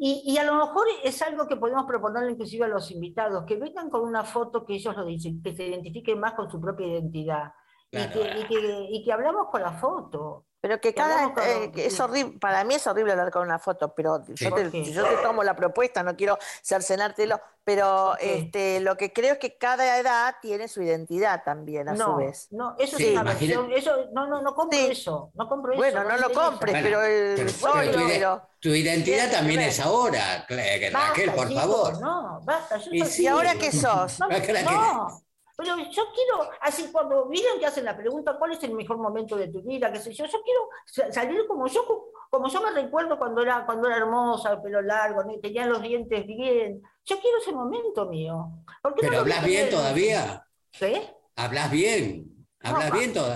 Y, y, a lo mejor es algo que podemos proponerle inclusive a los invitados, que vengan con una foto que ellos lo dicen, que se identifiquen más con su propia identidad. Y, que, y, que, y, que, hablamos con la foto. Pero que cada eh, es horrible, para mí es horrible hablar con una foto, pero yo, te, yo, te, tomo la propuesta, no quiero cercenártelo, pero este, lo que creo es que cada edad tiene su identidad también a no, su vez. No, eso sí, es una versión, eso, no, no, no compro sí. eso, no compro bueno, eso. no, lo compres, bueno, pero, el pero, solo, tu, pero, tu, identidad también es ahora, Raquel, basta, por favor. No, basta, yo ¿Y, ¿Y ahora qué sos? No, no, pero yo quiero, así cuando miren que hacen la pregunta, ¿cuál es el mejor momento de tu vida? ¿Qué sé yo? Yo quiero salir como yo, como yo me recuerdo cuando era, cuando era hermosa, el pelo largo, tenía los dientes bien. Yo quiero ese momento mío. ¿Pero no hablas bien todavía? ¿Qué? Hablas bien, hablas no, bien to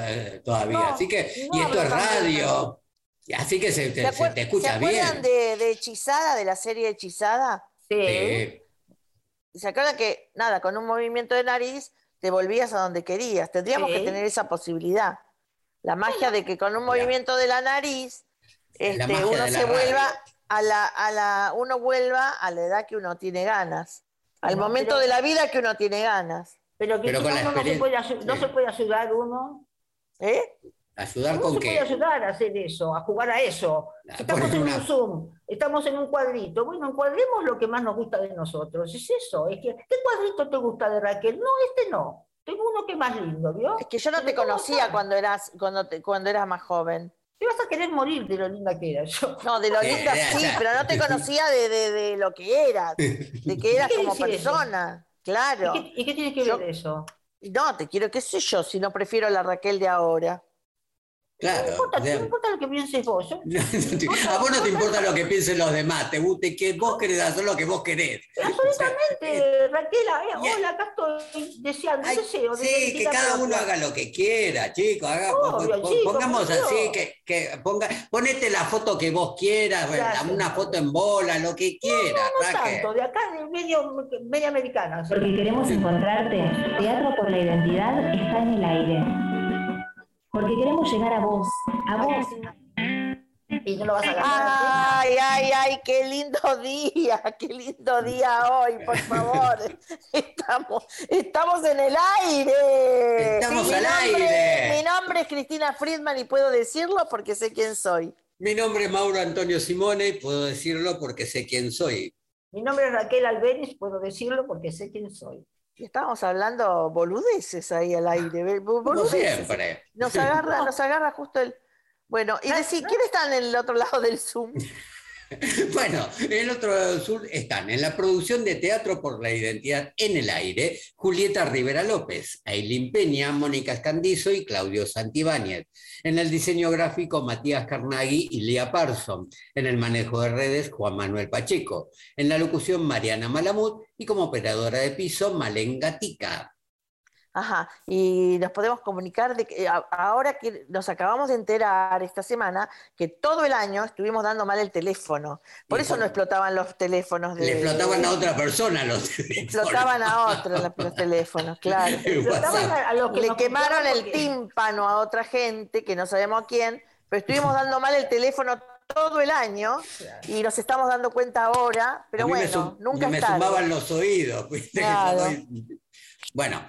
todavía. No, así que, y esto es radio. Así que se te, se te escucha ¿Se bien. ¿Se acuerdan de, de, Hechizada, de la serie Hechizada? Sí. sí. ¿Se acuerdan que, nada, con un movimiento de nariz te volvías a donde querías? Tendríamos sí. que tener esa posibilidad. La magia de que con un movimiento de la nariz este, uno se vuelva a la, a la, uno vuelva a la edad que uno tiene ganas, al no, momento pero, de la vida que uno tiene ganas. Pero que pero uno no se, puede, no se puede ayudar uno. ¿Eh? ¿Ayudar ¿Cómo con se qué? puede ayudar a hacer eso, a jugar a eso? Ah, Estamos en una... un Zoom, estamos en un cuadrito. Bueno, encuadremos lo que más nos gusta de nosotros. Es eso. Es que, ¿Qué cuadrito te gusta de Raquel? No, este no. Tengo uno que es más lindo, ¿vio? Es que yo no te conocía cuando eras, cuando, te, cuando eras más joven. Te vas a querer morir de lo linda que era yo. No, de lo linda sí, pero no te conocía de, de, de lo que eras, de que eras como persona. Eso? Claro. ¿Y qué, ¿Y qué, tiene que ver yo, eso? No, te quiero, qué sé yo, si no prefiero la Raquel de ahora. Claro. No importa, no importa lo que pienses vos. Yo, a vos no te importa lo que piensen los demás, te gusta que vos querés hacer lo que vos querés. Absolutamente, Raquel, eh, hola, acá estoy deseando, Ay, deseo. Sí, que cada uno haga lo que quiera, chicos. Haga, Obvio, pongamos chico, así, que, que ponga, ponete la foto que vos quieras, una foto en bola, lo que quieras. No, no, no tanto, de acá de medio, media americana. Porque queremos encontrarte. Teatro por la Identidad está en el aire porque queremos llegar a vos, a vos. Y no lo vas a ganar. Ay, ay, ay, qué lindo día, qué lindo día hoy, por favor. Estamos, estamos en el aire. Estamos sí, al nombre, aire. Mi nombre es Cristina Friedman y puedo decirlo porque sé quién soy. Mi nombre es Mauro Antonio Simone y puedo decirlo porque sé quién soy. Mi nombre es Raquel Albeniz, puedo decirlo porque sé quién soy. Estábamos hablando boludeces ahí al aire. Boludeces. Como siempre. Nos agarra, nos agarra justo el. Bueno, y decir, ¿quién está en el otro lado del Zoom? Bueno, en el otro sur están en la producción de Teatro por la Identidad en el Aire, Julieta Rivera López, Ailín Peña, Mónica Escandizo y Claudio Santibáñez. En el diseño gráfico, Matías Carnaghi y Lía Parson. En el manejo de redes, Juan Manuel Pacheco. En la locución, Mariana Malamud. Y como operadora de piso, Malen Gatica. Ajá, y nos podemos comunicar de que ahora que nos acabamos de enterar esta semana que todo el año estuvimos dando mal el teléfono. Por y eso no explotaban los teléfonos. De, le explotaban a otra persona los teléfonos. Explotaban a otros los teléfonos, claro. a, a los que le quemaron el porque... tímpano a otra gente, que no sabemos a quién, pero estuvimos dando mal el teléfono todo el año y nos estamos dando cuenta ahora, pero bueno, me nunca me está. sumaban los oídos. Claro. Bueno,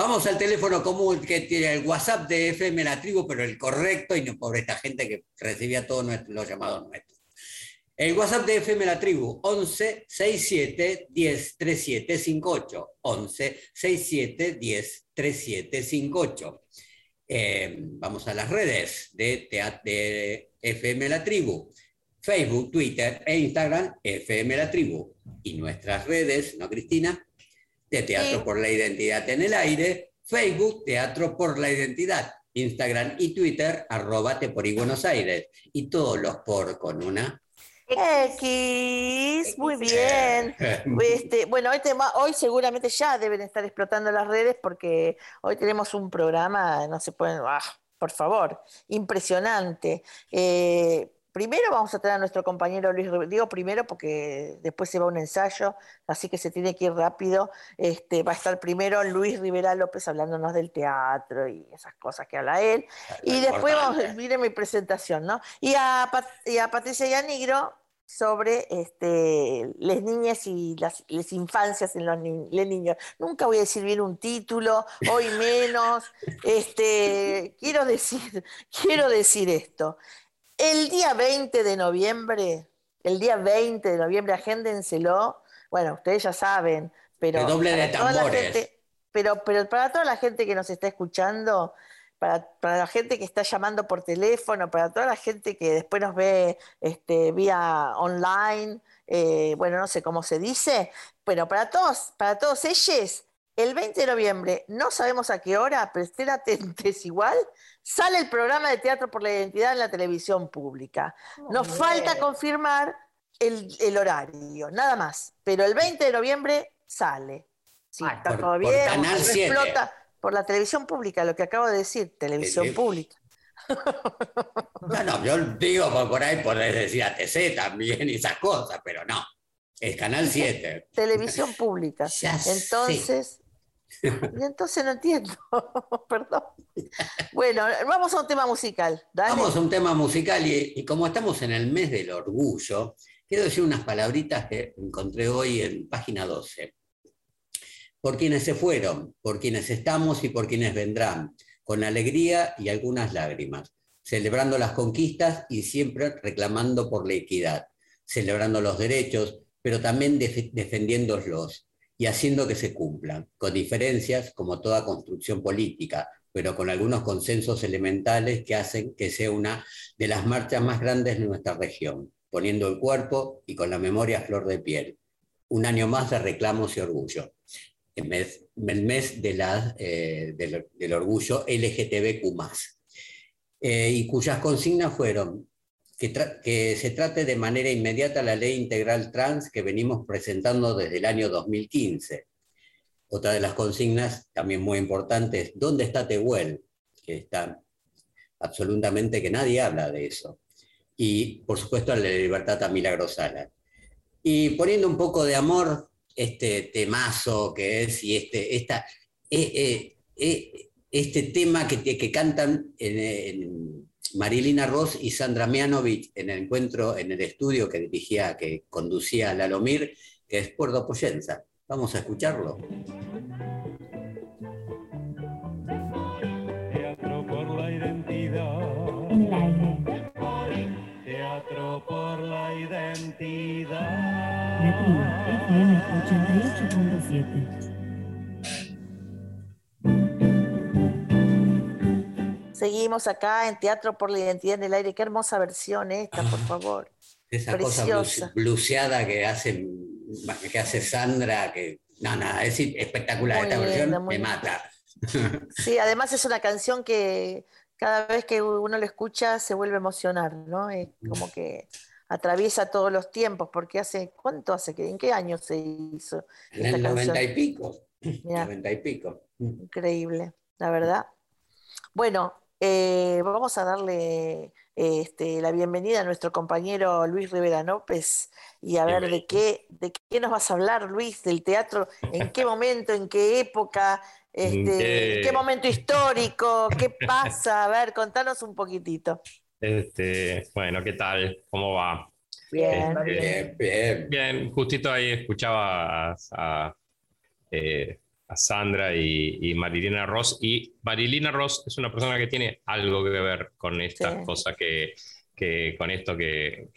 Vamos al teléfono común que tiene el WhatsApp de FM La Tribu, pero el correcto y no por esta gente que recibía todos los llamados nuestros. El WhatsApp de FM La Tribu, 11 67 10 37 58. 11 67 10 37 58. Eh, vamos a las redes de, de FM La Tribu. Facebook, Twitter e Instagram, FM La Tribu. Y nuestras redes, ¿no, Cristina? De Teatro sí. por la Identidad en el Aire, Facebook, Teatro por la Identidad, Instagram y Twitter, arroba Te por y Buenos Aires. Y todos los por con una. X, muy bien. Este, bueno, hoy, tema, hoy seguramente ya deben estar explotando las redes porque hoy tenemos un programa, no se pueden, ah, por favor, impresionante. Eh, Primero vamos a tener a nuestro compañero Luis, digo primero porque después se va un ensayo, así que se tiene que ir rápido. Este, va a estar primero Luis Rivera López hablándonos del teatro y esas cosas que habla él. y después vamos, mire mi presentación, ¿no? Y a, y a Patricia Yanigro sobre este, las niñas y las, infancias en los niños. Nunca voy a decir bien un título, hoy menos. Este, quiero, decir, quiero decir esto. El día 20 de noviembre, el día 20 de noviembre, agéndenselo. Bueno, ustedes ya saben, pero... doble de tambores. pero, pero para toda la gente que nos está escuchando, para, la gente que está llamando por teléfono, para toda la gente que después nos ve este, vía online, eh, bueno, no sé cómo se dice, pero para todos, para todos ellos, el 20 de noviembre, no sabemos a qué hora, pero estén atentos igual, sale el programa de Teatro por la Identidad en la televisión pública. Nos falta confirmar el, horario, nada más, pero el 20 de noviembre sale. Sí, está todo bien, explota por la televisión pública, lo que acabo de decir, televisión eh, pública. No, yo digo por ahí podés decir ATC también y esas cosas, pero no. Es Canal 7. Televisión pública. entonces, y entonces no entiendo, perdón. Bueno, vamos a un tema musical. Vamos a un tema musical y, y, como estamos en el mes del orgullo, quiero decir unas palabritas que encontré hoy en página 12 por quienes se fueron, por quienes estamos y por quienes vendrán, con alegría y algunas lágrimas, celebrando las conquistas y siempre reclamando por la equidad, celebrando los derechos, pero también defendiéndolos y haciendo que se cumplan, con diferencias como toda construcción política, pero con algunos consensos elementales que hacen que sea una de las marchas más grandes de nuestra región, poniendo el cuerpo y con la memoria flor de piel. Un año más de reclamos y orgullo el mes, eh, del, orgullo LGTBQ, eh, y cuyas consignas fueron que, se trate de manera inmediata la ley integral trans que venimos presentando desde el año 2015. Otra de las consignas, también muy importante, es ¿dónde está Tehuel? Que está absolutamente que nadie habla de eso. Y, por supuesto, la libertad a Milagrosala. Y poniendo un poco de amor este temazo que es y este, esta, eh, eh, eh, este tema que, que cantan Marilina Ross y Sandra Mianovich en el encuentro en el estudio que dirigía, que conducía Lalomir, que es Puerto Poyenza. Vamos a escucharlo. Teatro por la identidad. En el aire. Teatro por la identidad. FM 88.7. Seguimos acá en Teatro por la Identidad en el Aire. Qué hermosa versión esta, por favor. Esa cosa bluseada que hace, que hace Sandra, que no, no, es espectacular. esta versión me mata. Sí, además es una canción que cada vez que uno la escucha se vuelve a emocionar, ¿no? Es como que atraviesa todos los tiempos, porque hace, ¿cuánto hace? que ¿En qué año se hizo? En el noventa y pico. Noventa y pico. Increíble, la verdad. Bueno, eh, vamos a darle este, la bienvenida a nuestro compañero Luis Rivera López y a ver de qué, de qué nos vas a hablar, Luis, del teatro, en qué momento, en qué época, este, en qué momento histórico, qué pasa, a ver, contanos un poquitito. Este, bueno, ¿qué tal? ¿Cómo va? Bien, este, bien, bien. justito ahí escuchaba a, eh, Sandra y, Marilina Ross. Y Marilina Ross es una persona que tiene algo que ver con estas cosas que, con esto que,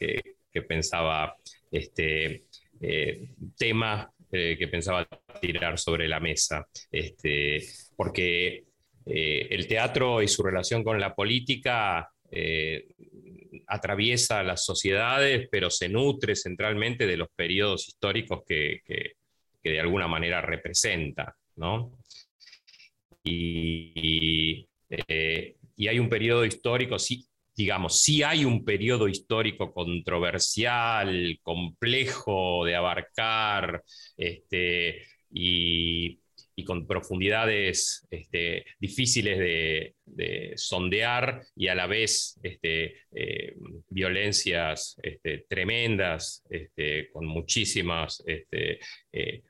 pensaba, este eh, tema eh, que pensaba tirar sobre la mesa. Este, porque el teatro y su relación con la política eh, atraviesa las sociedades, pero se nutre centralmente de los periodos históricos que, de alguna manera representa. Y, eh, y, hay un periodo histórico, sí, digamos, sí hay un periodo histórico controversial, complejo de abarcar, este, y, y con profundidades este, difíciles de, sondear y a la vez este, eh, violencias este, tremendas, con muchísimas eh,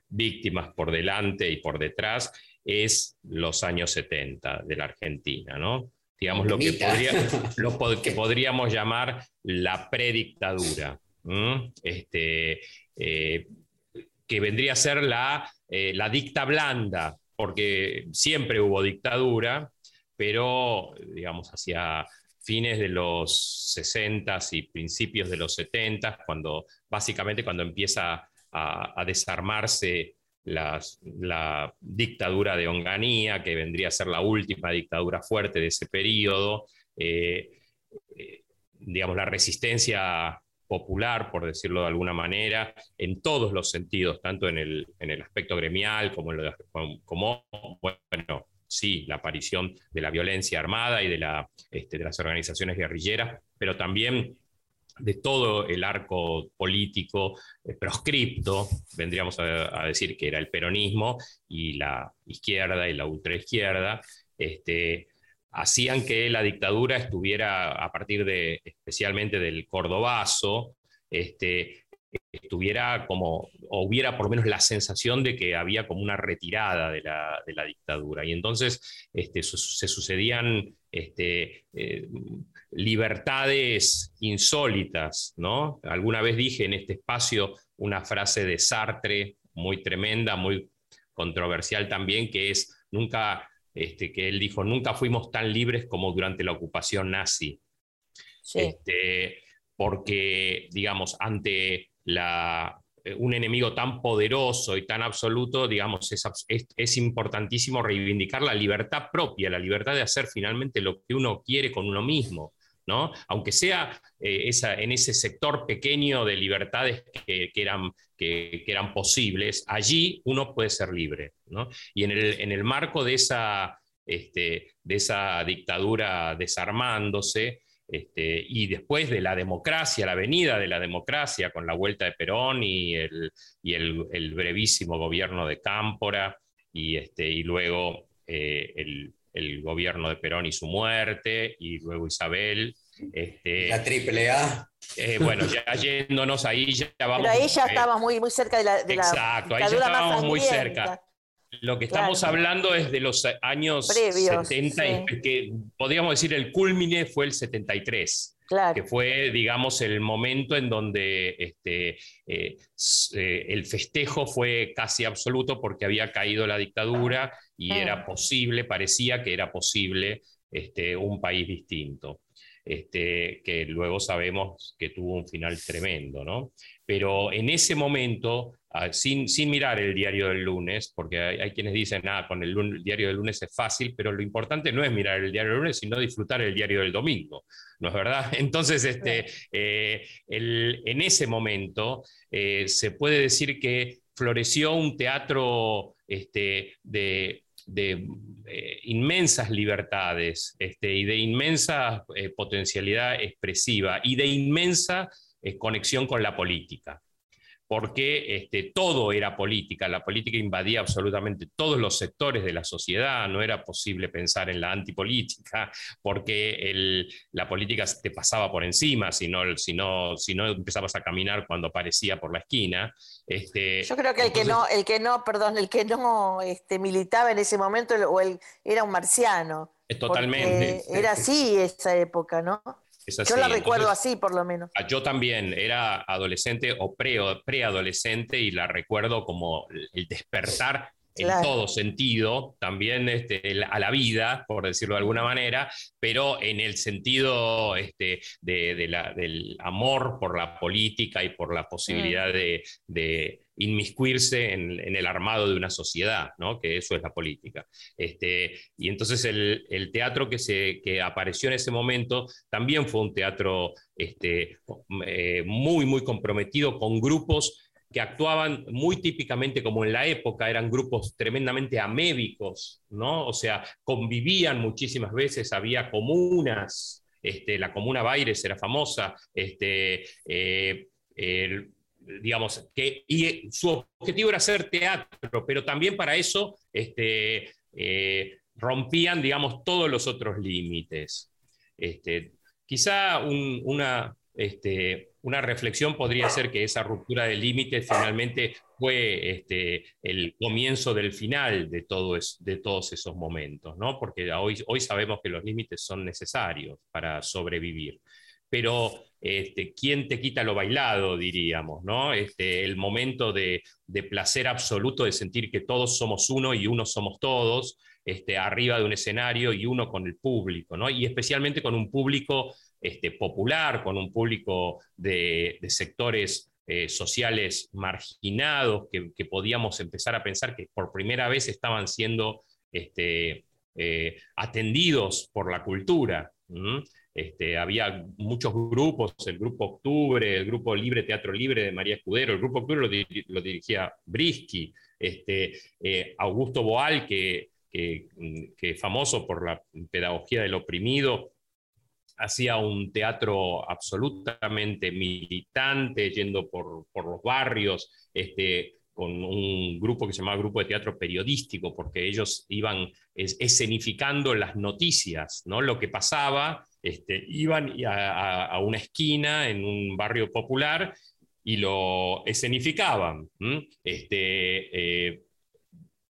víctimas por delante y por detrás, es los años 70 de la Argentina, ¿no? Digamos lo que, podría, lo que podríamos llamar la predictadura. este, eh, que vendría a ser la, eh, la dicta blanda, porque siempre hubo dictadura, pero digamos hacia fines de los 60 y principios de los 70, cuando básicamente cuando empieza a, desarmarse la dictadura de Onganía, que vendría a ser la última dictadura fuerte de ese periodo, eh, eh, digamos, la resistencia popular, por decirlo de alguna manera, en todos los sentidos, tanto en el, en el aspecto gremial como en lo como, bueno, sí, la aparición de la violencia armada y de, este, de las organizaciones guerrilleras, pero también de todo el arco político eh, proscripto, vendríamos a, decir que era el peronismo y la izquierda y la ultraizquierda, este, hacían que la dictadura estuviera, a partir de especialmente del cordobazo, este, estuviera como, o hubiera por lo menos la sensación de que había como una retirada de la, dictadura. Y entonces este, se sucedían este, eh, libertades insólitas, ¿no? Alguna vez dije en este espacio una frase de Sartre muy tremenda, muy controversial también, que es nunca, este, que él dijo, nunca fuimos tan libres como durante la ocupación nazi. Este, porque, digamos, ante la, eh, un enemigo tan poderoso y tan absoluto, digamos, es, es, importantísimo reivindicar la libertad propia, la libertad de hacer finalmente lo que uno quiere con uno mismo. ¿no? Aunque sea eh, esa, en ese sector pequeño de libertades que, eran, que, eran, posibles, allí uno puede ser libre. ¿No? Y en el, en el marco de esa, este, de esa dictadura desarmándose, este, y después de la democracia, la venida de la democracia con la vuelta de Perón y el, y el, brevísimo gobierno de Cámpora y, este, y luego eh, el, el, gobierno de Perón y su muerte y luego Isabel. Este, la triple A. Eh, bueno, ya yéndonos ahí ya vamos. Pero ahí ya estábamos muy, muy cerca de la. De exacto, ahí ya estábamos muy cerca. Lo que estamos hablando es de los años 70, que podríamos decir el culmine fue el 73. que fue, digamos, el momento en donde este, eh, eh, el festejo fue casi absoluto porque había caído la dictadura y ah. era posible, parecía que era posible este, un país distinto. Este, que luego sabemos que tuvo un final tremendo, ¿no? Pero en ese momento sin, sin, mirar el diario del lunes, porque hay, quienes dicen, ah, con el, diario del lunes es fácil, pero lo importante no es mirar el diario del lunes, sino disfrutar el diario del domingo, ¿no es verdad? Entonces, este, eh, en ese momento eh, se puede decir que floreció un teatro este, de, de eh, inmensas libertades este, y de inmensa potencialidad expresiva y de inmensa conexión con la política porque este, todo era política, la política invadía absolutamente todos los sectores de la sociedad, no era posible pensar en la antipolítica, porque la política te pasaba por encima si no, si, no, si no empezabas a caminar cuando aparecía por la esquina. Este, Yo creo que el que no, el que no, perdón, el que no este, militaba en ese momento o el, era un marciano. Totalmente. Era así esa época, ¿no? Yo la recuerdo así, por lo menos. Ah, yo también era adolescente o preadolescente y la recuerdo como el despertar en todo sentido, también este, a la vida, por decirlo de alguna manera, pero en el sentido este, de, del amor por la política y por la posibilidad mm. de, inmiscuirse en, el armado de una sociedad, ¿no? que eso es la política. Este, y entonces el, teatro que, se, que apareció en ese momento también fue un teatro este, eh, muy, muy comprometido con grupos que actuaban muy típicamente como en la época, eran grupos tremendamente amédicos, ¿no? O sea, convivían muchísimas veces, había comunas, este, la comuna Baires era famosa, este, eh, digamos, que, y su objetivo era hacer teatro, pero también para eso este, eh, rompían, digamos, todos los otros límites. Este, quizá una, este, una reflexión podría ser que esa ruptura de límites finalmente fue este, el comienzo del final de, todo de todos esos momentos, ¿no? porque hoy, hoy sabemos que los límites son necesarios para sobrevivir. pero este, ¿quién te quita lo bailado, diríamos? ¿no? Este, el momento de, placer absoluto de sentir que todos somos uno y uno somos todos, este, arriba de un escenario y uno con el público, ¿no? y especialmente con un público este, popular, con un público de, sectores eh, sociales marginados, que, podíamos empezar a pensar que por primera vez estaban siendo este, eh, atendidos por la cultura. Este, había muchos grupos, el Grupo Octubre, el Grupo Libre Teatro Libre de María Escudero, el Grupo Octubre lo, dirigía Brisky, eh, Augusto Boal, que, que, es famoso por la pedagogía del oprimido, hacía un teatro absolutamente militante, yendo por, los barrios, este, con un grupo que se llamaba Grupo de Teatro Periodístico, porque ellos iban escenificando las noticias, ¿no? lo que pasaba este, iban a, una esquina en un barrio popular y lo escenificaban. Este, eh,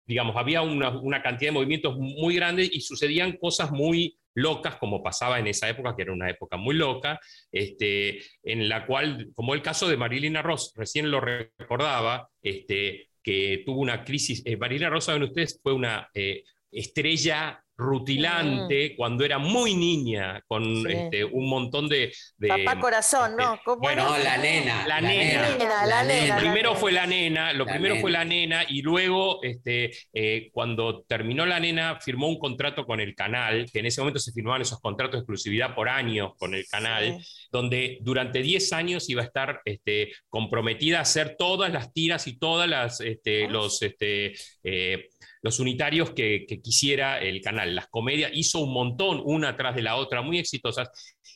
digamos, había una, cantidad de movimientos muy grandes y sucedían cosas muy locas, como pasaba en esa época, que era una época muy loca, este, en la cual, como el caso de Marilina Ross, recién lo recordaba, este, que tuvo una crisis. Eh, Marilina Ross, saben ustedes, fue una eh, estrella rutilante mm. cuando era muy niña, con este, un montón de, Papá corazón, ¿no? Este, bueno, la nena. La, nena. La nena. Primero fue la nena, lo primero fue la nena, y luego, este, eh, cuando terminó la nena, firmó un contrato con el canal, que en ese momento se firmaban esos contratos de exclusividad por años con el canal, donde durante 10 años iba a estar este, comprometida a hacer todas las tiras y todas las, este, los, este, eh, los unitarios que, quisiera el canal. Las comedias hizo un montón, una tras de la otra, muy exitosas.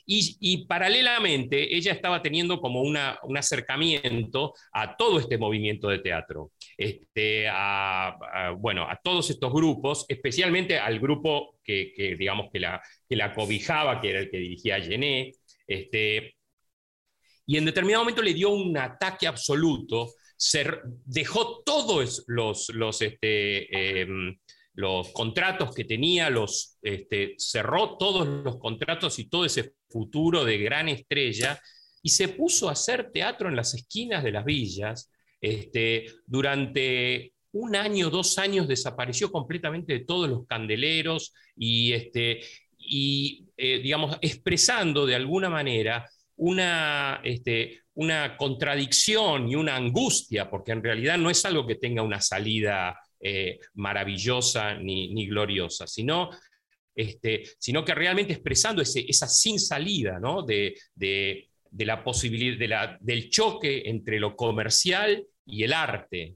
Y, paralelamente ella estaba teniendo como una, un acercamiento a todo este movimiento de teatro, este, a, bueno, a todos estos grupos, especialmente al grupo que, digamos, que la, que la cobijaba, que era el que dirigía Gené, este, y en determinado momento le dio un ataque absoluto dejó todos este, em, los contratos que tenía, los, este, cerró todos los contratos y todo ese futuro de gran estrella y se puso a hacer teatro en las esquinas de las villas. Este, durante un año, dos años desapareció completamente de todos los candeleros y, este, y eh, digamos, expresando de alguna manera una, este, una contradicción y una angustia, porque en realidad no es algo que tenga una salida eh, maravillosa ni, gloriosa, sino, este, sino que realmente expresando ese, esa sin salida ¿no? de, la posibilidad, de la, del choque entre lo comercial y el arte.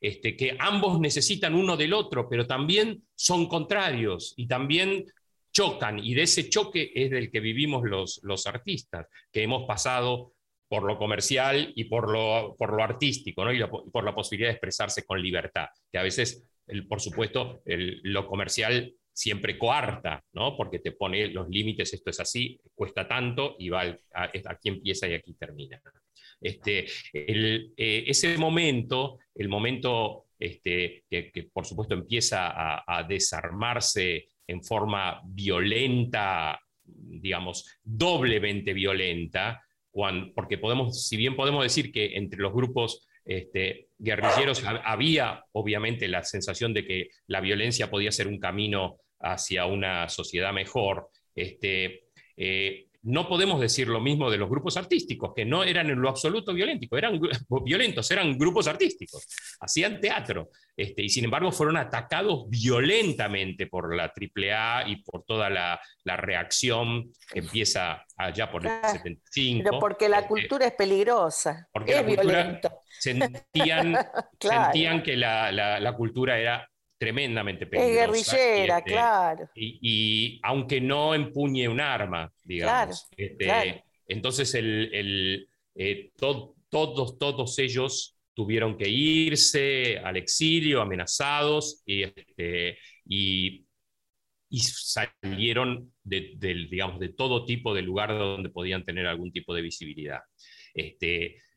Este, que ambos necesitan uno del otro, pero también son contrarios y también chocan, y de ese choque es del que vivimos los, los artistas, que hemos pasado por lo comercial y por lo, por lo artístico, ¿no? y, por la posibilidad de expresarse con libertad, que a veces, por supuesto, el, lo comercial siempre coarta, ¿no? porque te pone los límites, esto es así, cuesta tanto y va aquí empieza y aquí termina. Este, eh, ese momento, el momento este, que, por supuesto empieza a desarmarse en forma violenta, digamos, doblemente violenta, porque podemos, si bien podemos decir que entre los grupos este, guerrilleros había obviamente la sensación de que la violencia podía ser un camino hacia una sociedad mejor, este, eh, no podemos decir lo mismo de los grupos artísticos, que no eran en lo absoluto violentos, eran violentos, eran grupos artísticos, hacían teatro, este, y sin embargo fueron atacados violentamente por la AAA y por toda la, reacción que empieza allá por el 75. Pero porque la este, cultura es peligrosa, porque es violenta. Sentían, sentían que la, la cultura era tremendamente peligrosa. Es guerrillera, este, claro. Y, aunque no empuñe un arma, digamos. Este, entonces, el, eh, todos, todos ellos tuvieron que irse al exilio, amenazados, y, este, y, salieron de, digamos, de todo tipo de lugar donde podían tener algún tipo de visibilidad.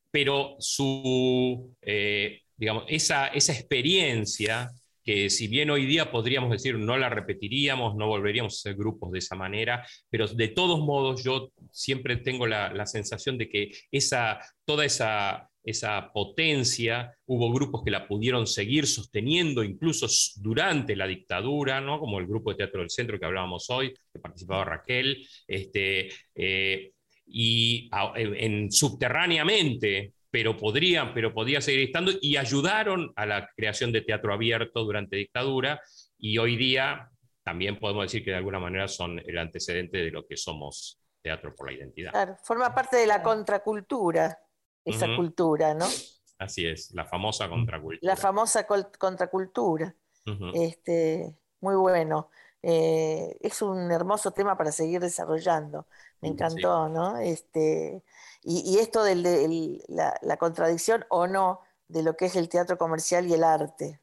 pero su, eh, digamos, esa, esa experiencia que si bien hoy día podríamos decir no la repetiríamos, no volveríamos a hacer grupos de esa manera, pero de todos modos yo siempre tengo la, la sensación de que esa, toda esa esa potencia, hubo grupos que la pudieron seguir sosteniendo incluso durante la dictadura, ¿no? como el grupo de Teatro del Centro que hablábamos hoy, que participaba Raquel, este, eh, y en, subterráneamente, pero podrían, pero podía seguir estando, y ayudaron a la creación de teatro abierto durante dictadura, y hoy día también podemos decir que de alguna manera son el antecedente de lo que somos Teatro por la Identidad. Claro, forma parte de la contracultura esa cultura, ¿no? Así es, la famosa contracultura. La famosa contracultura. este, muy bueno. Eh, es un hermoso tema para seguir desarrollando. Me encantó, ¿no? Este, y, esto de la, la, contradicción o no de lo que es el teatro comercial y el arte.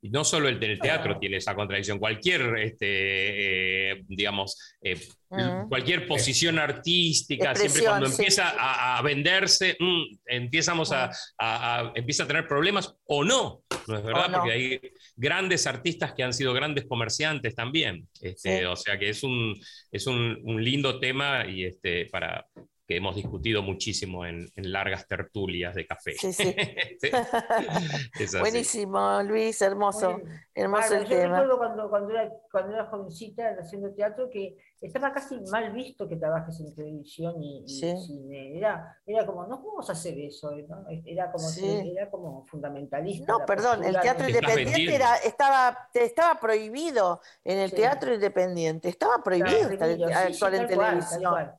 Y no solo el, el teatro tiene esa contradicción, cualquier, este, eh, digamos, eh, cualquier posición artística, siempre cuando empieza a, venderse, mm, empezamos a, empieza a tener problemas o no, ¿no es verdad? Porque hay grandes artistas que han sido grandes comerciantes también. Este, O sea que es un, es un, un lindo tema y este, para, que hemos discutido muchísimo en, largas tertulias de café. Sí, sí. Buenísimo, Luis, hermoso, hermoso el yo tema. recuerdo cuando, cuando, era, cuando era jovencita haciendo teatro que estaba casi mal visto que trabajes en televisión y, cine. Era, era como, no podemos hacer eso, era, como, era como fundamentalista. No, perdón, el teatro independiente era, estaba, estaba prohibido en el teatro independiente, estaba prohibido actuar en televisión.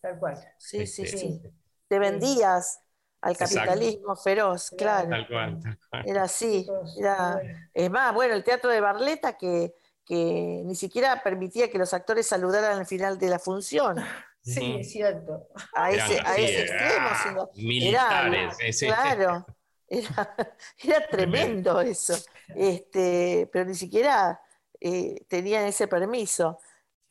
Tal cual. Sí, sí, este, sí. Te vendías al capitalismo feroz, claro. Tal cual, Era así. Era... Es más, bueno, el teatro de Barleta que, que ni siquiera permitía que los actores saludaran al final de la función. Sí, es cierto. A ese, a ese extremo. militares. claro, era, era, tremendo eso. Este, pero ni siquiera eh, tenían ese permiso.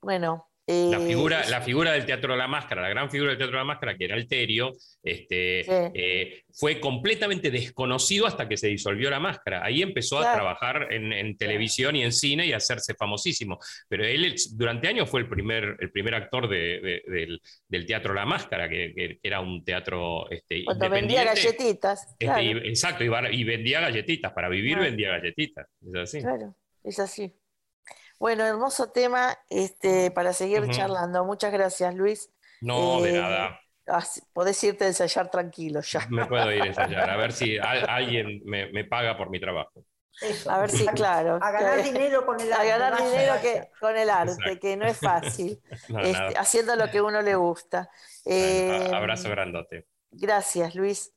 Bueno, la, eh, figura, la figura del Teatro de la Máscara, la gran figura del Teatro de la Máscara, que era Alterio, este, eh, fue completamente desconocido hasta que se disolvió la máscara. Ahí empezó a trabajar en, televisión y en cine y a hacerse famosísimo. Pero él durante años fue el primer, el primer actor del, Teatro La Máscara, que, era un teatro este, Cuando vendía galletitas. Este, exacto, y, vendía galletitas. Para vivir vendía galletitas. Es así. Claro, es así. Bueno, hermoso tema este, para seguir charlando. Muchas gracias, Luis. No, de eh, nada. Podés irte a ensayar tranquilo ya. Me puedo ir a ensayar, a ver si alguien me, paga por mi trabajo. A ver si, claro. A ganar dinero con el arte. A ganar dinero con el arte, que no es fácil. Este, haciendo lo que uno le gusta. Eh, abrazo grandote. Gracias, Luis.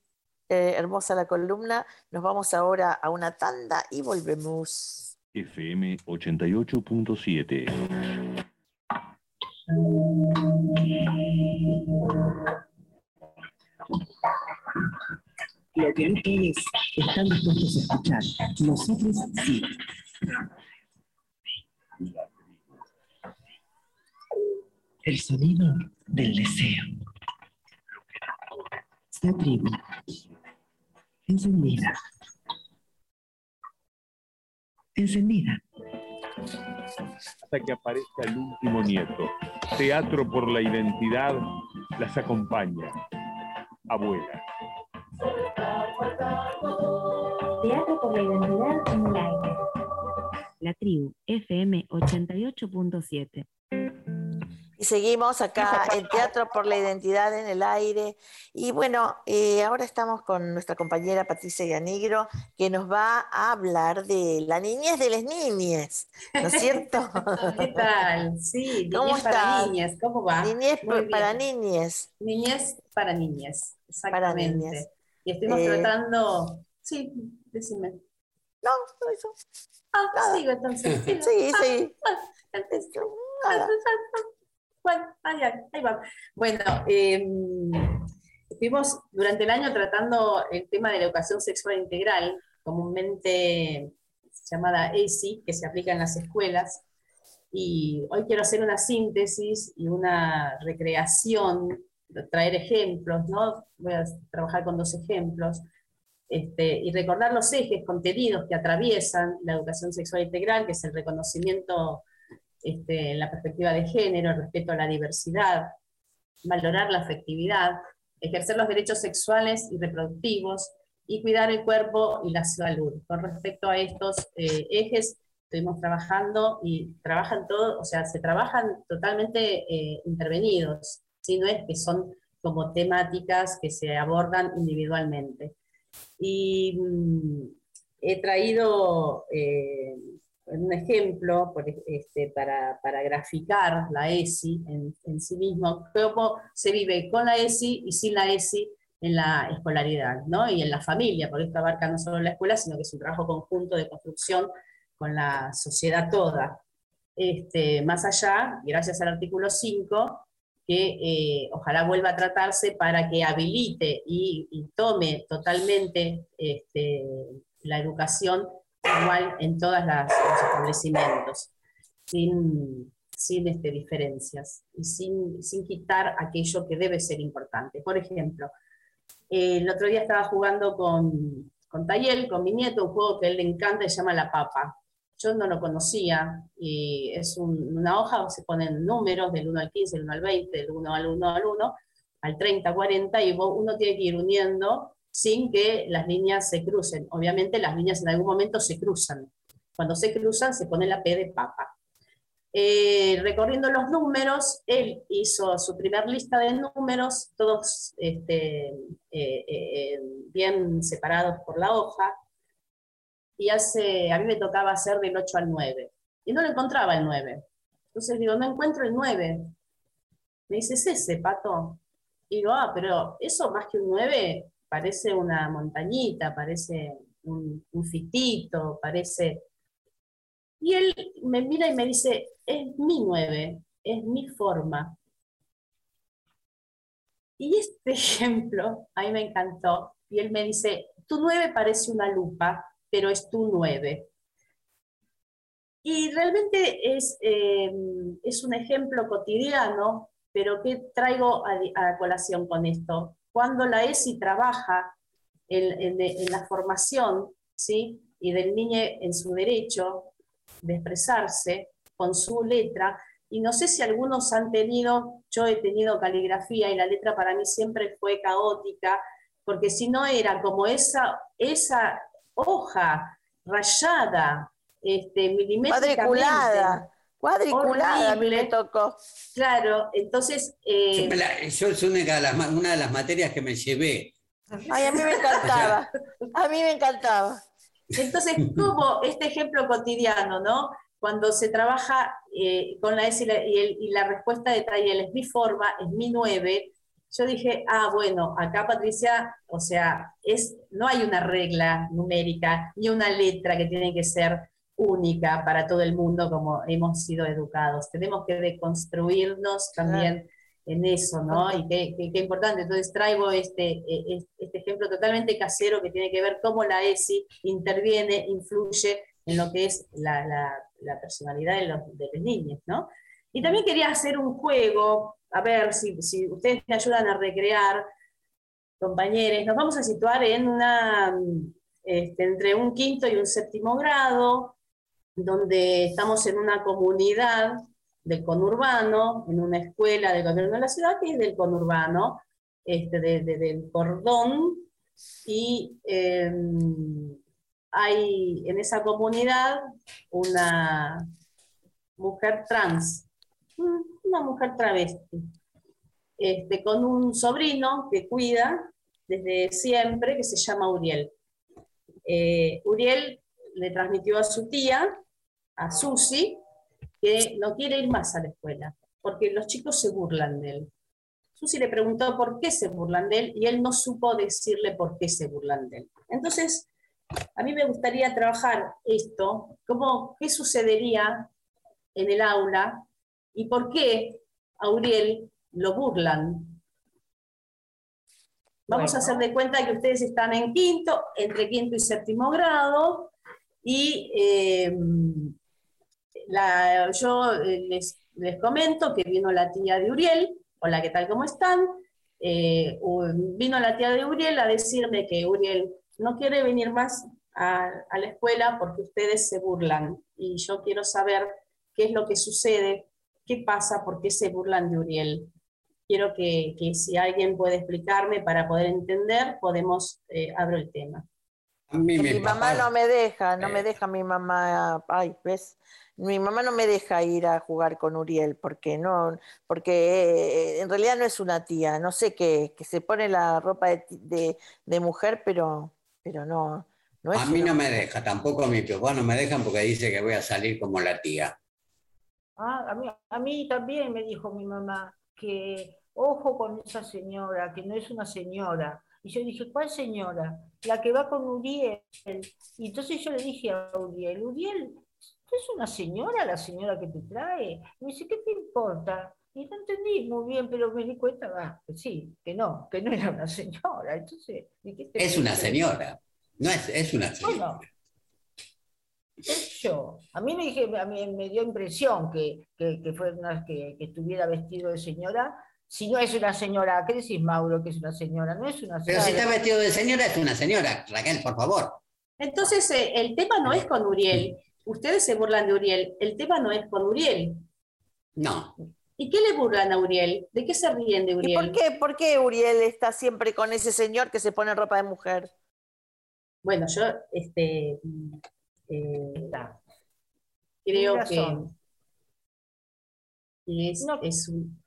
Eh, hermosa la columna. Nos vamos ahora a una tanda y volvemos. FM 88.7. Lo que ustedes están dispuestos a escuchar, nosotros sí. El sonido del deseo. La tribu. Encendida encendida. Hasta que aparezca el último nieto. Teatro por la identidad las acompaña. Abuela. Teatro por la identidad en el aire. La tribu FM 88.7. Y seguimos acá en Teatro por la Identidad en el Aire. Y bueno, eh, ahora estamos con nuestra compañera Patricia Yanigro, que nos va a hablar de la niñez de las niñas, ¿no es cierto? ¿Qué tal? Sí, ¿Cómo para niñas, ¿cómo va? Niñez para niñas. Niñez para niñas, exactamente. Para niñas. Y estuvimos eh, tratando, sí, decime. No, eso. Ah, sigo entonces. Sí, sí. sí. Ah, bueno, ahí, em, estuvimos durante el año tratando el tema de la educación sexual integral, comúnmente llamada ESI, que se aplica en las escuelas. Y hoy quiero hacer una síntesis y una recreación, traer ejemplos, ¿no? Voy a trabajar con dos ejemplos. este, y recordar los ejes contenidos que atraviesan la educación sexual integral, que es el reconocimiento este, la perspectiva de género, el respeto a la diversidad, valorar la afectividad, ejercer los derechos sexuales y reproductivos y cuidar el cuerpo y la salud. Con respecto a estos eh, ejes, estuvimos trabajando y trabajan todos, o sea, se trabajan totalmente eh, intervenidos, si no es que son como temáticas que se abordan individualmente. Y mm, he traído eh, un ejemplo este, para, graficar la ESI en, sí mismo, cómo se vive con la ESI y sin la ESI en la escolaridad, ¿no? Y en la familia, porque esto abarca no solo la escuela, sino que es un trabajo conjunto de construcción con la sociedad toda. Este, más allá, gracias al artículo 5, que eh, ojalá vuelva a tratarse para que habilite y, tome totalmente este, la educación igual en todos los establecimientos, sin, sin este, diferencias y sin, sin quitar aquello que debe ser importante. Por ejemplo, el otro día estaba jugando con, con Tayel, con mi nieto, un juego que a él le encanta, se llama La Papa yo no lo conocía, y es una hoja, se ponen números del 1 al 15, del 1 al 20, del 1 al 1 al 1, al 30, 40, y uno tiene que ir uniendo sin que las líneas se crucen. Obviamente las líneas en algún momento se cruzan. Cuando se cruzan se pone la P de papa. Eh, recorriendo los números, él hizo su primer lista de números, todos este, eh, eh, bien separados por la hoja, y hace, a mí me tocaba hacer del 8 al 9, y no lo encontraba el 9. Entonces digo, no encuentro el 9. Me dice, es ese, pato. Y digo, ah, pero eso más que un 9 parece una montañita, parece un, fitito, parece... Y él me mira y me dice, es mi 9, es mi forma. Y este ejemplo a mí me encantó. Y él me dice, tu 9 parece una lupa pero es tu 9. Y realmente es, eh, es un ejemplo cotidiano, pero ¿qué traigo a, colación con esto? Cuando la ESI trabaja en, la formación ¿sí? y del niño en su derecho de expresarse con su letra, y no sé si algunos han tenido, yo he tenido caligrafía y la letra para mí siempre fue caótica, porque si no era como esa, esa hoja rayada, este, milimétricamente. Cuadriculada. Me tocó. Claro, entonces... Eh, yo, es una de, las, una de las materias que me llevé. Ay, a mí me encantaba. A mí me encantaba. Entonces, como este ejemplo cotidiano, ¿no? Cuando se trabaja eh, con la S y, la respuesta de Tayel es mi forma, es mi 9, yo dije, ah, bueno, acá Patricia, o sea, es, no hay una regla numérica ni una letra que tiene que ser única para todo el mundo como hemos sido educados. Tenemos que deconstruirnos también en eso, ¿no? Y qué, qué, importante. Entonces traigo este, e, este ejemplo totalmente casero que tiene que ver cómo la ESI interviene, influye en lo que es la, la, personalidad de los, de los niños, ¿no? Y también quería hacer un juego a ver si, ustedes me ayudan a recrear, compañeros, nos vamos a situar en una, este, entre un quinto y un séptimo grado, donde estamos en una comunidad del conurbano, en una escuela del gobierno de la ciudad que es del conurbano, este, del cordón, y em, hay en esa comunidad una mujer trans una mujer travesti, este, con un sobrino que cuida desde siempre, que se llama Uriel. Eh, Uriel le transmitió a su tía, a Susi, que no quiere ir más a la escuela, porque los chicos se burlan de él. Susi le preguntó por qué se burlan de él y él no supo decirle por qué se burlan de él. Entonces, a mí me gustaría trabajar esto, cómo, qué sucedería en el aula ¿Y por qué a Uriel lo burlan? Vamos a hacer de cuenta que ustedes están en quinto, entre quinto y séptimo grado, y eh, yo eh, les, comento que vino la tía de Uriel, hola, ¿qué tal? ¿Cómo están? Eh, vino la tía de Uriel a decirme que Uriel no quiere venir más a, a la escuela porque ustedes se burlan. Y yo quiero saber qué es lo que sucede, qué pasa, por qué se burlan de Uriel. Quiero que, que si alguien puede explicarme para poder entender, podemos, eh, abro el tema. Mí mi me mamá papá- no me deja, no me Eh. deja mi mamá, ay, ¿ves? Mi mamá no me deja ir a jugar con Uriel porque no, porque eh, en realidad no es una tía, no sé qué, que se pone la ropa de, de- de mujer, pero, pero no, no es A mí una no me deja, tampoco a mi papá no me dejan porque dice que voy a salir como la tía. Ah, a mí, a mí también me dijo mi mamá que ojo con esa señora, que no es una señora. Y yo dije, ¿cuál señora? La que va con Uriel. Y entonces yo le dije a Uriel, Uriel, ¿tú es una señora la señora que te trae? Y me dice, ¿qué te importa? Y no entendí muy bien, pero me di cuenta, ah, que sí, que no, que no era una señora. Entonces, ¿y qué te Es una señora. No es, es una señora. Bueno, yo. A mí me, dije, a mí me dio impresión que, que, que fue una- que, que estuviera vestido de señora. Si no es una señora, ¿qué decís, Mauro, que es una señora? No es una Pero señora. si está vestido de señora, es una señora. Raquel, por favor. Entonces, eh, el tema no es con Uriel. Ustedes se burlan de Uriel. El tema no es con Uriel. No. ¿Y qué le burlan a Uriel? ¿De qué se ríen de ¿Y Uriel? por qué, por qué Uriel está siempre con ese señor que se pone ropa de mujer? Bueno, yo este, eh, creo que es, No. es un-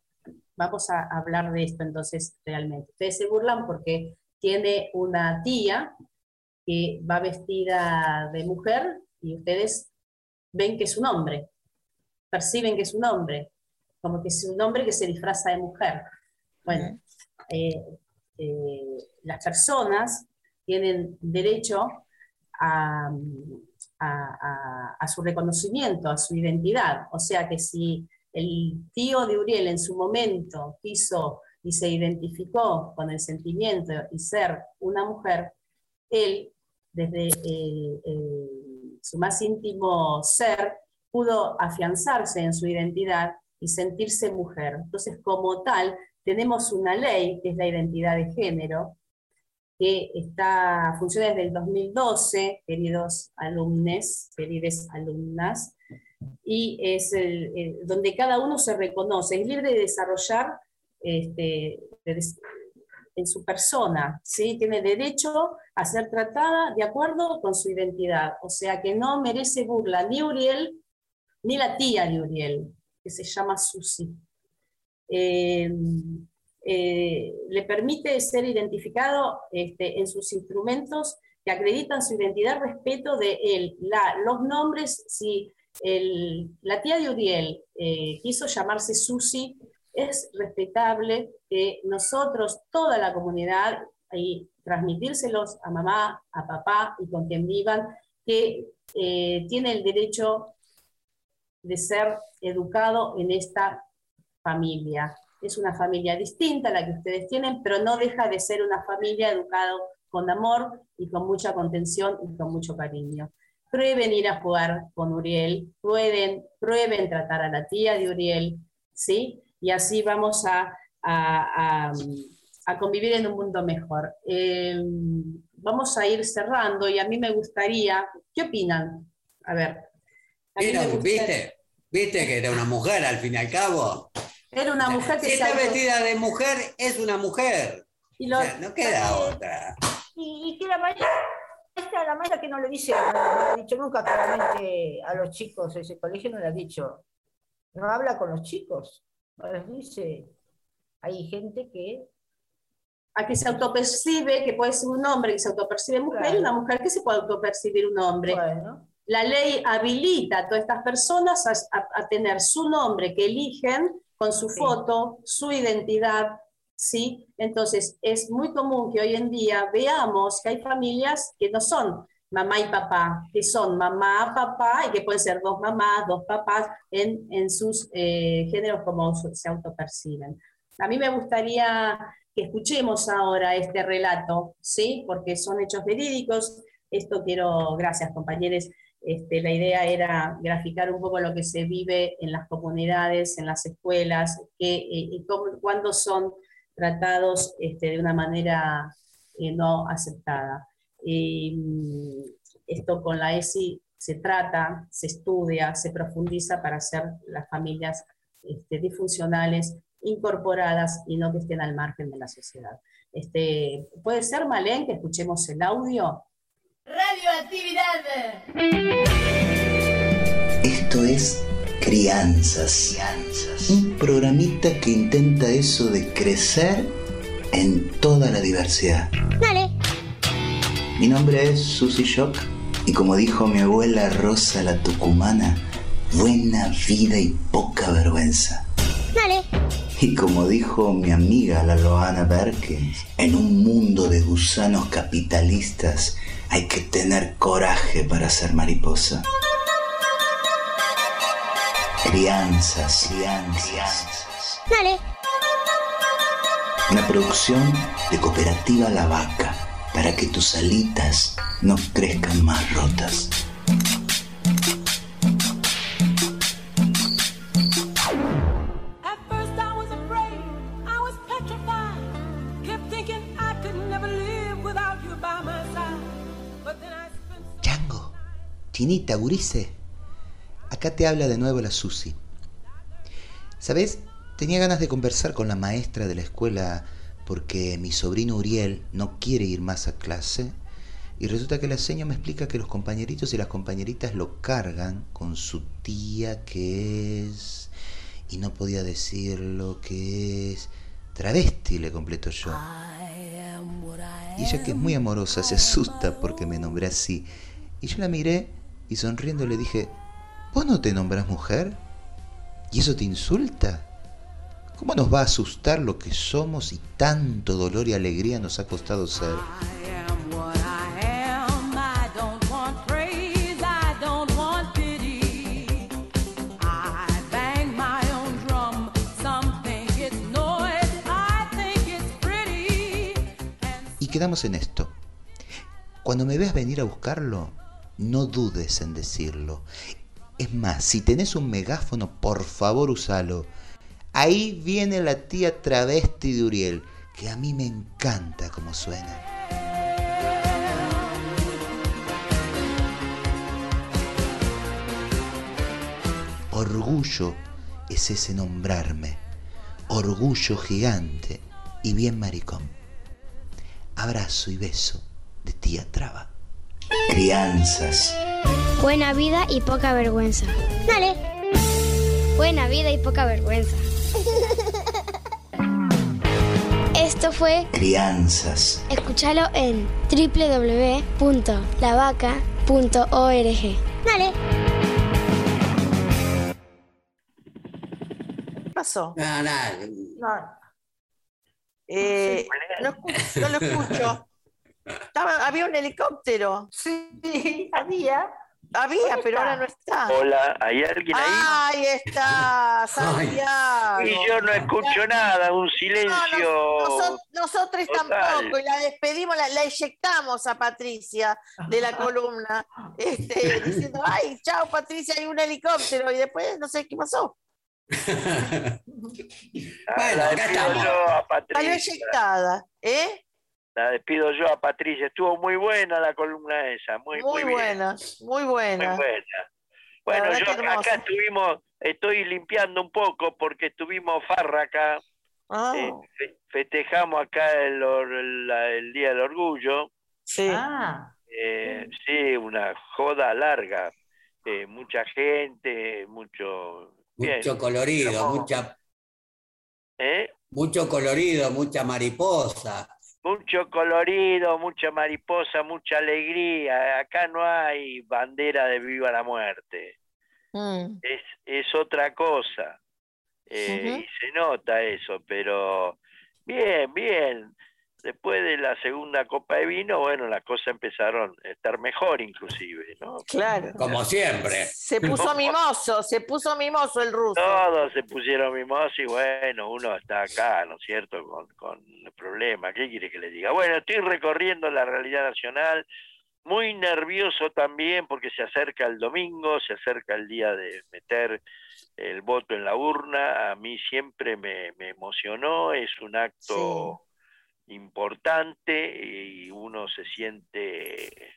Vamos a hablar de esto entonces realmente. Ustedes se burlan porque tiene una tía que va vestida de mujer y ustedes ven que es un hombre, perciben que es un hombre, como que es un hombre que se disfraza de mujer. Bueno, eh, eh, las personas tienen derecho a, a- a- a su reconocimiento, a su identidad. O sea que si el tío de Uriel en su momento quiso y se identificó con el sentimiento y ser una mujer, él, desde el- el- su más íntimo ser, pudo afianzarse en su identidad y sentirse mujer. Entonces, como tal, tenemos una ley, que es la identidad de género, que está, funciona desde el 2012, queridos alumnos, queridas alumnas, y es el, donde cada uno se reconoce, es libre de desarrollar este, de en su persona, ¿sí? tiene derecho a ser tratada de acuerdo con su identidad, o sea que no merece burla ni Uriel ni la tía de Uriel, que se llama Susi. Eh, eh, le permite ser identificado este, en sus instrumentos que acreditan su identidad, respeto de él, los nombres, si la tía de Uriel eh, quiso llamarse Susi, es respetable que nosotros, toda la comunidad, y transmitírselos a mamá, a papá y con quien vivan, que eh, tiene el derecho de ser educado en esta familia. Es una familia distinta a la que ustedes tienen, pero no deja de ser una familia educada con amor y con mucha contención y con mucho cariño. Prueben ir a jugar con Uriel, prueben, prueben tratar a la tía de Uriel, ¿sí? Y así vamos a, a- a- a convivir en un mundo mejor. Eh, vamos a ir cerrando y a mí me gustaría, ¿qué opinan? A ver. a Mira, ¿Viste? ¿Viste que era una mujer al fin y al cabo? Era una mujer que Si se está auto- vestida de mujer, es una mujer. y lo- O sea, no queda otra. Y, y que la maestra, la maestra que no le dice, no, no le ha dicho nunca claramente a los chicos, ese colegio no le ha dicho, no habla con los chicos, no les dice, hay gente que a que se autopercibe, que puede ser un hombre que se autopercibe mujer, Claro. y una mujer que se puede autopercibir un hombre. Bueno. La ley habilita a todas estas personas a, a- a tener su nombre que eligen con su Sí. foto, su identidad, ¿sí? Entonces, es muy común que hoy en día veamos que hay familias que no son mamá y papá, que son mamá, papá, y que pueden ser dos mamás, dos papás, en, en sus eh, géneros como se autoperciben. A mí me gustaría que escuchemos ahora este relato, ¿sí? Porque son hechos verídicos. Esto quiero, gracias compañeros, este, la idea era graficar un poco lo que se vive en las comunidades, en las escuelas, que, eh, y cómo- cuándo son tratados este, de una manera eh, no aceptada. Y mm, esto con la ESI se trata, se estudia, se profundiza para hacer las familias este, disfuncionales incorporadas y no que estén al margen de la sociedad. Este, ¿Puede ser, Malén, que escuchemos el audio? Radioactividad. Esto es Crianzas, un programita que intenta eso de crecer en toda la diversidad. Dale. Mi nombre es Susy Shock y como dijo mi abuela Rosa la Tucumana, buena vida y poca vergüenza. Dale. Y como dijo mi amiga la Loana Berkins, en un mundo de gusanos capitalistas hay que tener coraje para ser mariposa. Crianzas, crianzas. Dale. Una producción de Cooperativa La Vaca para que tus alitas no crezcan más rotas. Chango, Chinita, Gurice. Acá te habla de nuevo la Susi. ¿Sabes? Tenía ganas de conversar con la maestra de la escuela porque mi sobrino Uriel no quiere ir más a clase y resulta que la seña me explica que los compañeritos y las compañeritas lo cargan con su tía que es... y no podía decir lo que es... travesti, le completo yo. Y ella que es muy amorosa se asusta porque me nombré así. Y yo la miré y sonriendo le dije, ¿vos no te nombras mujer? ¿Y eso te insulta? ¿Cómo nos va a asustar lo que somos y tanto dolor y alegría nos ha costado ser? Y quedamos en esto. Cuando me veas venir a buscarlo, no dudes en decirlo. Es más, si tenés un megáfono, por favor usalo. Ahí viene la tía travesti de Uriel, que a mí me encanta como suena. Orgullo es ese nombrarme, orgullo gigante y bien maricón. Abrazo y beso de tía Traba. Crianzas, Buena vida y poca vergüenza. Dale. Buena vida y poca vergüenza. Esto fue crianzas. Escúchalo en www.lavaca.org. Dale. ¿Qué pasó? No, nada. No, Eh, no, no lo escucho. Estaba- había un helicóptero. Sí, había. Había, ¿Dónde pero ahora no está. Hola, ¿hay alguien ahí? Ahí está, Santiago. Y yo no escucho nada, un silencio. no, noso- nosotros total. tampoco, y la despedimos, la, la eyectamos a Patricia de la columna, este, diciendo, ay, chao Patricia, hay un helicóptero, y después no sé qué pasó. La despido yo a Salió Patricia. eyectada, ¿eh? La despido yo a Patricia. Estuvo muy buena la columna esa, muy, muy, Muy bien, buena, muy muy buena. buena. Bueno, yo acá, estuvimos, estoy limpiando un poco porque estuvimos farra acá. Eh, fe- festejamos acá el, or- la- el Día del Orgullo. sí. Ah, Eh, sí, una joda larga. Eh, mucha gente, mucho. bien, Mucho colorido, Éramos- mucha, ¿eh? mucho colorido, mucha mariposa. Mucho colorido, mucha mariposa, mucha alegría. Acá no hay bandera de viva la muerte. Mm, Es, es otra cosa. Eh. Y se nota eso, pero bien, bien. Después de la segunda copa de vino, bueno, las cosas empezaron a estar mejor inclusive, ¿no? claro. Como siempre. Se puso mimoso, se puso mimoso el ruso. Todos se pusieron mimosos y bueno, uno está acá, ¿no es cierto?, con, con el problema. ¿Qué quiere que le diga? Bueno, estoy recorriendo la realidad nacional, muy nervioso también porque se acerca el domingo, se acerca el día de meter el voto en la urna. A mí siempre me, me emocionó, es un acto importante y uno se siente,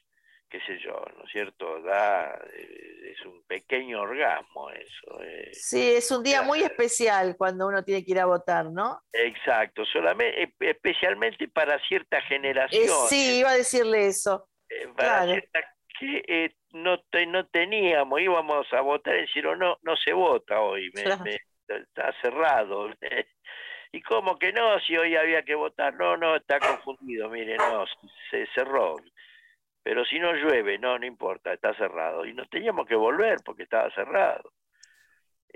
qué sé yo, ¿no es cierto? Da, eh, es un pequeño orgasmo eso. eh. Sí, es un día muy especial cuando uno tiene que ir a votar, ¿no? Exacto, solamente, especialmente para cierta Eh, generación. sí, iba a decirle eso. eh, para claro. cierta que eh, no, te- no teníamos, íbamos a votar y decir, no, no se vota hoy, me- Claro. me- está cerrado. ¿Y cómo que no? Si hoy había que votar, no, no, está confundido, mire, no, se cerró. Pero si no llueve, no, no importa, está cerrado. Y nos teníamos que volver porque estaba cerrado.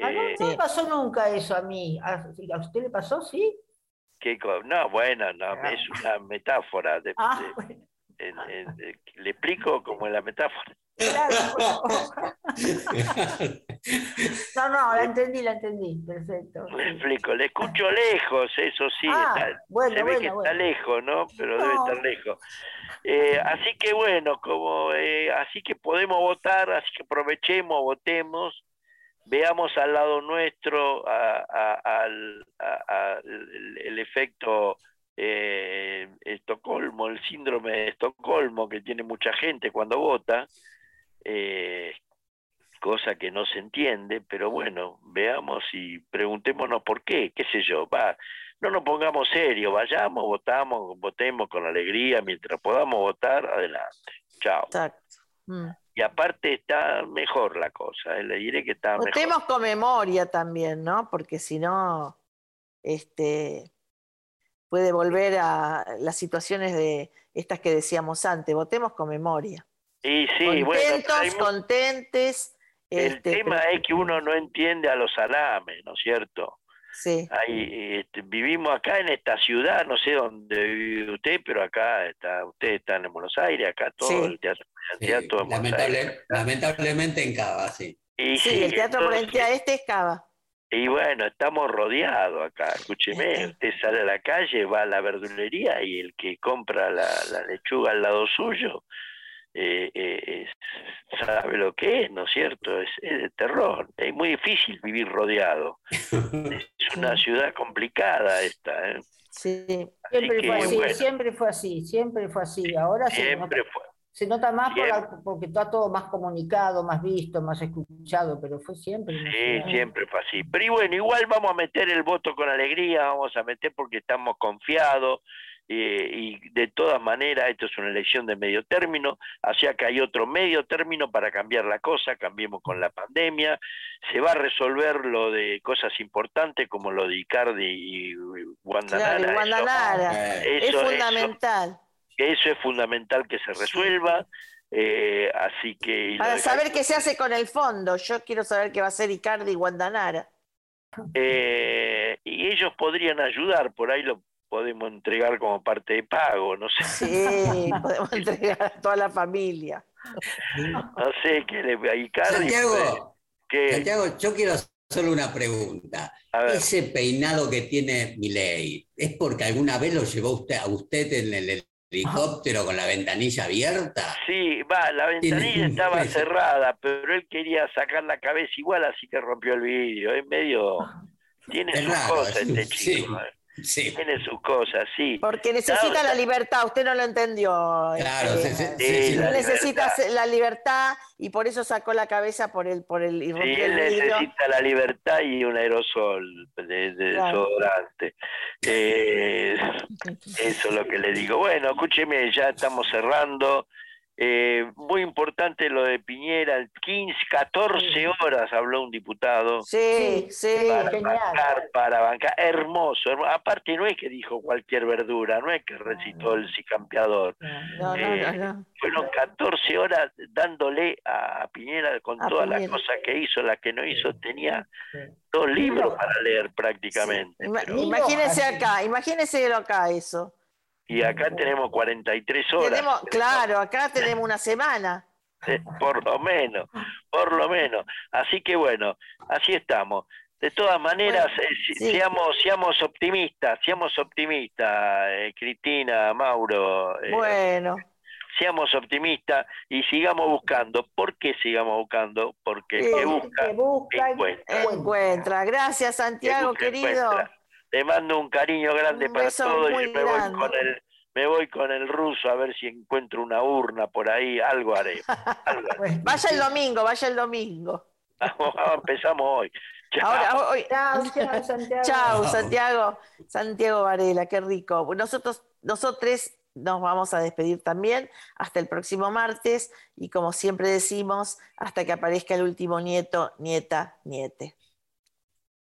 Ah, no, Eh, no me pasó nunca eso a mí. ¿A, a usted le pasó? Sí. ¿qué no, bueno, no, es una metáfora. de- Ah, de- en- en- de- le explico como en la metáfora. claro. No, no, la entendí, la entendí. Perfecto. Le explico, le escucho lejos, eso sí, Ah, está- bueno, se ve bueno, que está lejos, ¿no? Pero debe estar lejos. Eh, así que bueno, como eh, así que podemos votar, así que aprovechemos, votemos, veamos al lado nuestro a- a- al a- a- el, el efecto eh, Estocolmo, el síndrome de Estocolmo que tiene mucha gente cuando vota. Eh, cosa que no se entiende, pero bueno, veamos y preguntémonos por qué, qué sé yo, va, no nos pongamos serios, vayamos, votamos, votemos con alegría, mientras podamos votar, adelante, chao. Mm. Y aparte está mejor la cosa, eh, le diré que está mejor. Votemos con memoria también, ¿no? Porque si no, este, puede volver a las situaciones de estas que decíamos antes. Votemos con memoria. Y sí, Contentos, contentes. el este, tema pero- es que uno no entiende a los salames, ¿no es cierto? Sí. Este, vivimos acá en esta ciudad, no sé dónde vive usted, pero acá está, ustedes están en Buenos Aires, acá todo Sí. el teatro, el teatro en Buenos Lamentable- Aires. lamentablemente en Cava, sí. Y Sí, sí, el Teatro entonces- Provincia Este es Cava. Y bueno, estamos rodeados acá, escúcheme, usted sale a la calle, va a la verdulería y el que compra la, la lechuga al lado suyo eh, eh, sabe lo que es, ¿no es cierto? Es, es de terror, es muy difícil vivir rodeado. Es una ciudad complicada esta, ¿eh? Sí. Siempre que, fue así, bueno. siempre fue así, siempre fue así. Ahora se nota, siempre fue. Se nota más por la- porque está todo más comunicado, más visto, más escuchado, pero fue siempre. Sí, ciudad. siempre fue así. Pero y bueno, igual vamos a meter el voto con alegría, vamos a meter porque estamos confiados eh, y de todas maneras esto es una elección de medio término, sea que hay otro medio término para cambiar la cosa, cambiemos con la pandemia, se va a resolver lo de cosas importantes como lo de Icardi y Wanda Claro, y Nara, Wanda eso- Nara. eso- es eso- eso es fundamental que se resuelva, eh, así que... Para de saber qué se hace con el fondo. Yo quiero saber qué va a hacer Icardi y Guandanara. Eh, y ellos podrían ayudar, por ahí lo podemos entregar como parte de pago, no sé, Sí, podemos entregar a toda la familia. no sé qué le a Icardi, Santiago, que Santiago, yo quiero hacerle una pregunta. A ver. Ese peinado que tiene Milei, ¿es porque alguna vez lo llevó usted a usted en el helicóptero con la ventanilla abierta? sí, va, la ventanilla estaba cerrada, pero él quería sacar la cabeza igual, así que rompió el vidrio, es medio, tiene Es sus raro, cosas sí, este chico, eh. Sí. tiene sus cosas, sí. Porque necesita Claro, la libertad, usted no lo entendió. Claro, este, sí, sí, Sí, sí, sí. la él necesita libertad. la libertad y por eso sacó la cabeza por el, por el y Sí, él necesita la libertad y un aerosol de, de Claro. desodorante. Eh, eso es lo que le digo. Bueno, escúcheme, ya estamos cerrando. Eh, muy importante lo de Piñera, 15, 14 horas habló un diputado Sí, sí. para genial. bancar, para bancar, hermoso, hermo- aparte no es que dijo cualquier verdura, no es que recitó el cicampeador, No, no, Eh, no, no. fueron 14 horas dándole a Piñera con A todas las cosas que hizo, las que no hizo, tenía dos libros para leer prácticamente. Ima- pero- imagínese acá, imagínese acá eso. Y acá tenemos 43 horas. Tenemos, claro, acá tenemos una semana. Eh, por lo menos, por lo menos. Así que bueno, así estamos. De todas maneras, eh, sí. seamos, seamos optimistas, seamos optimistas, eh, Cristina, Mauro, eh, Bueno, seamos optimistas y sigamos buscando. ¿Por qué sigamos buscando? Porque el que busca, que busca encuentra. encuentra. Gracias, Santiago, querido. encuentra. Te mando un cariño grande Un para todos y me voy con el me voy con el ruso a ver si encuentro una urna por ahí, algo haré. Algo haré. Vaya el domingo, vaya el domingo. Empezamos hoy. Chao. Ahora, hoy. Chao, chao, Santiago. Chao, Santiago. Santiago Varela, qué rico. Nosotros, nosotros nos vamos a despedir también hasta el próximo martes y como siempre decimos, hasta que aparezca el último nieto, nieta, niete.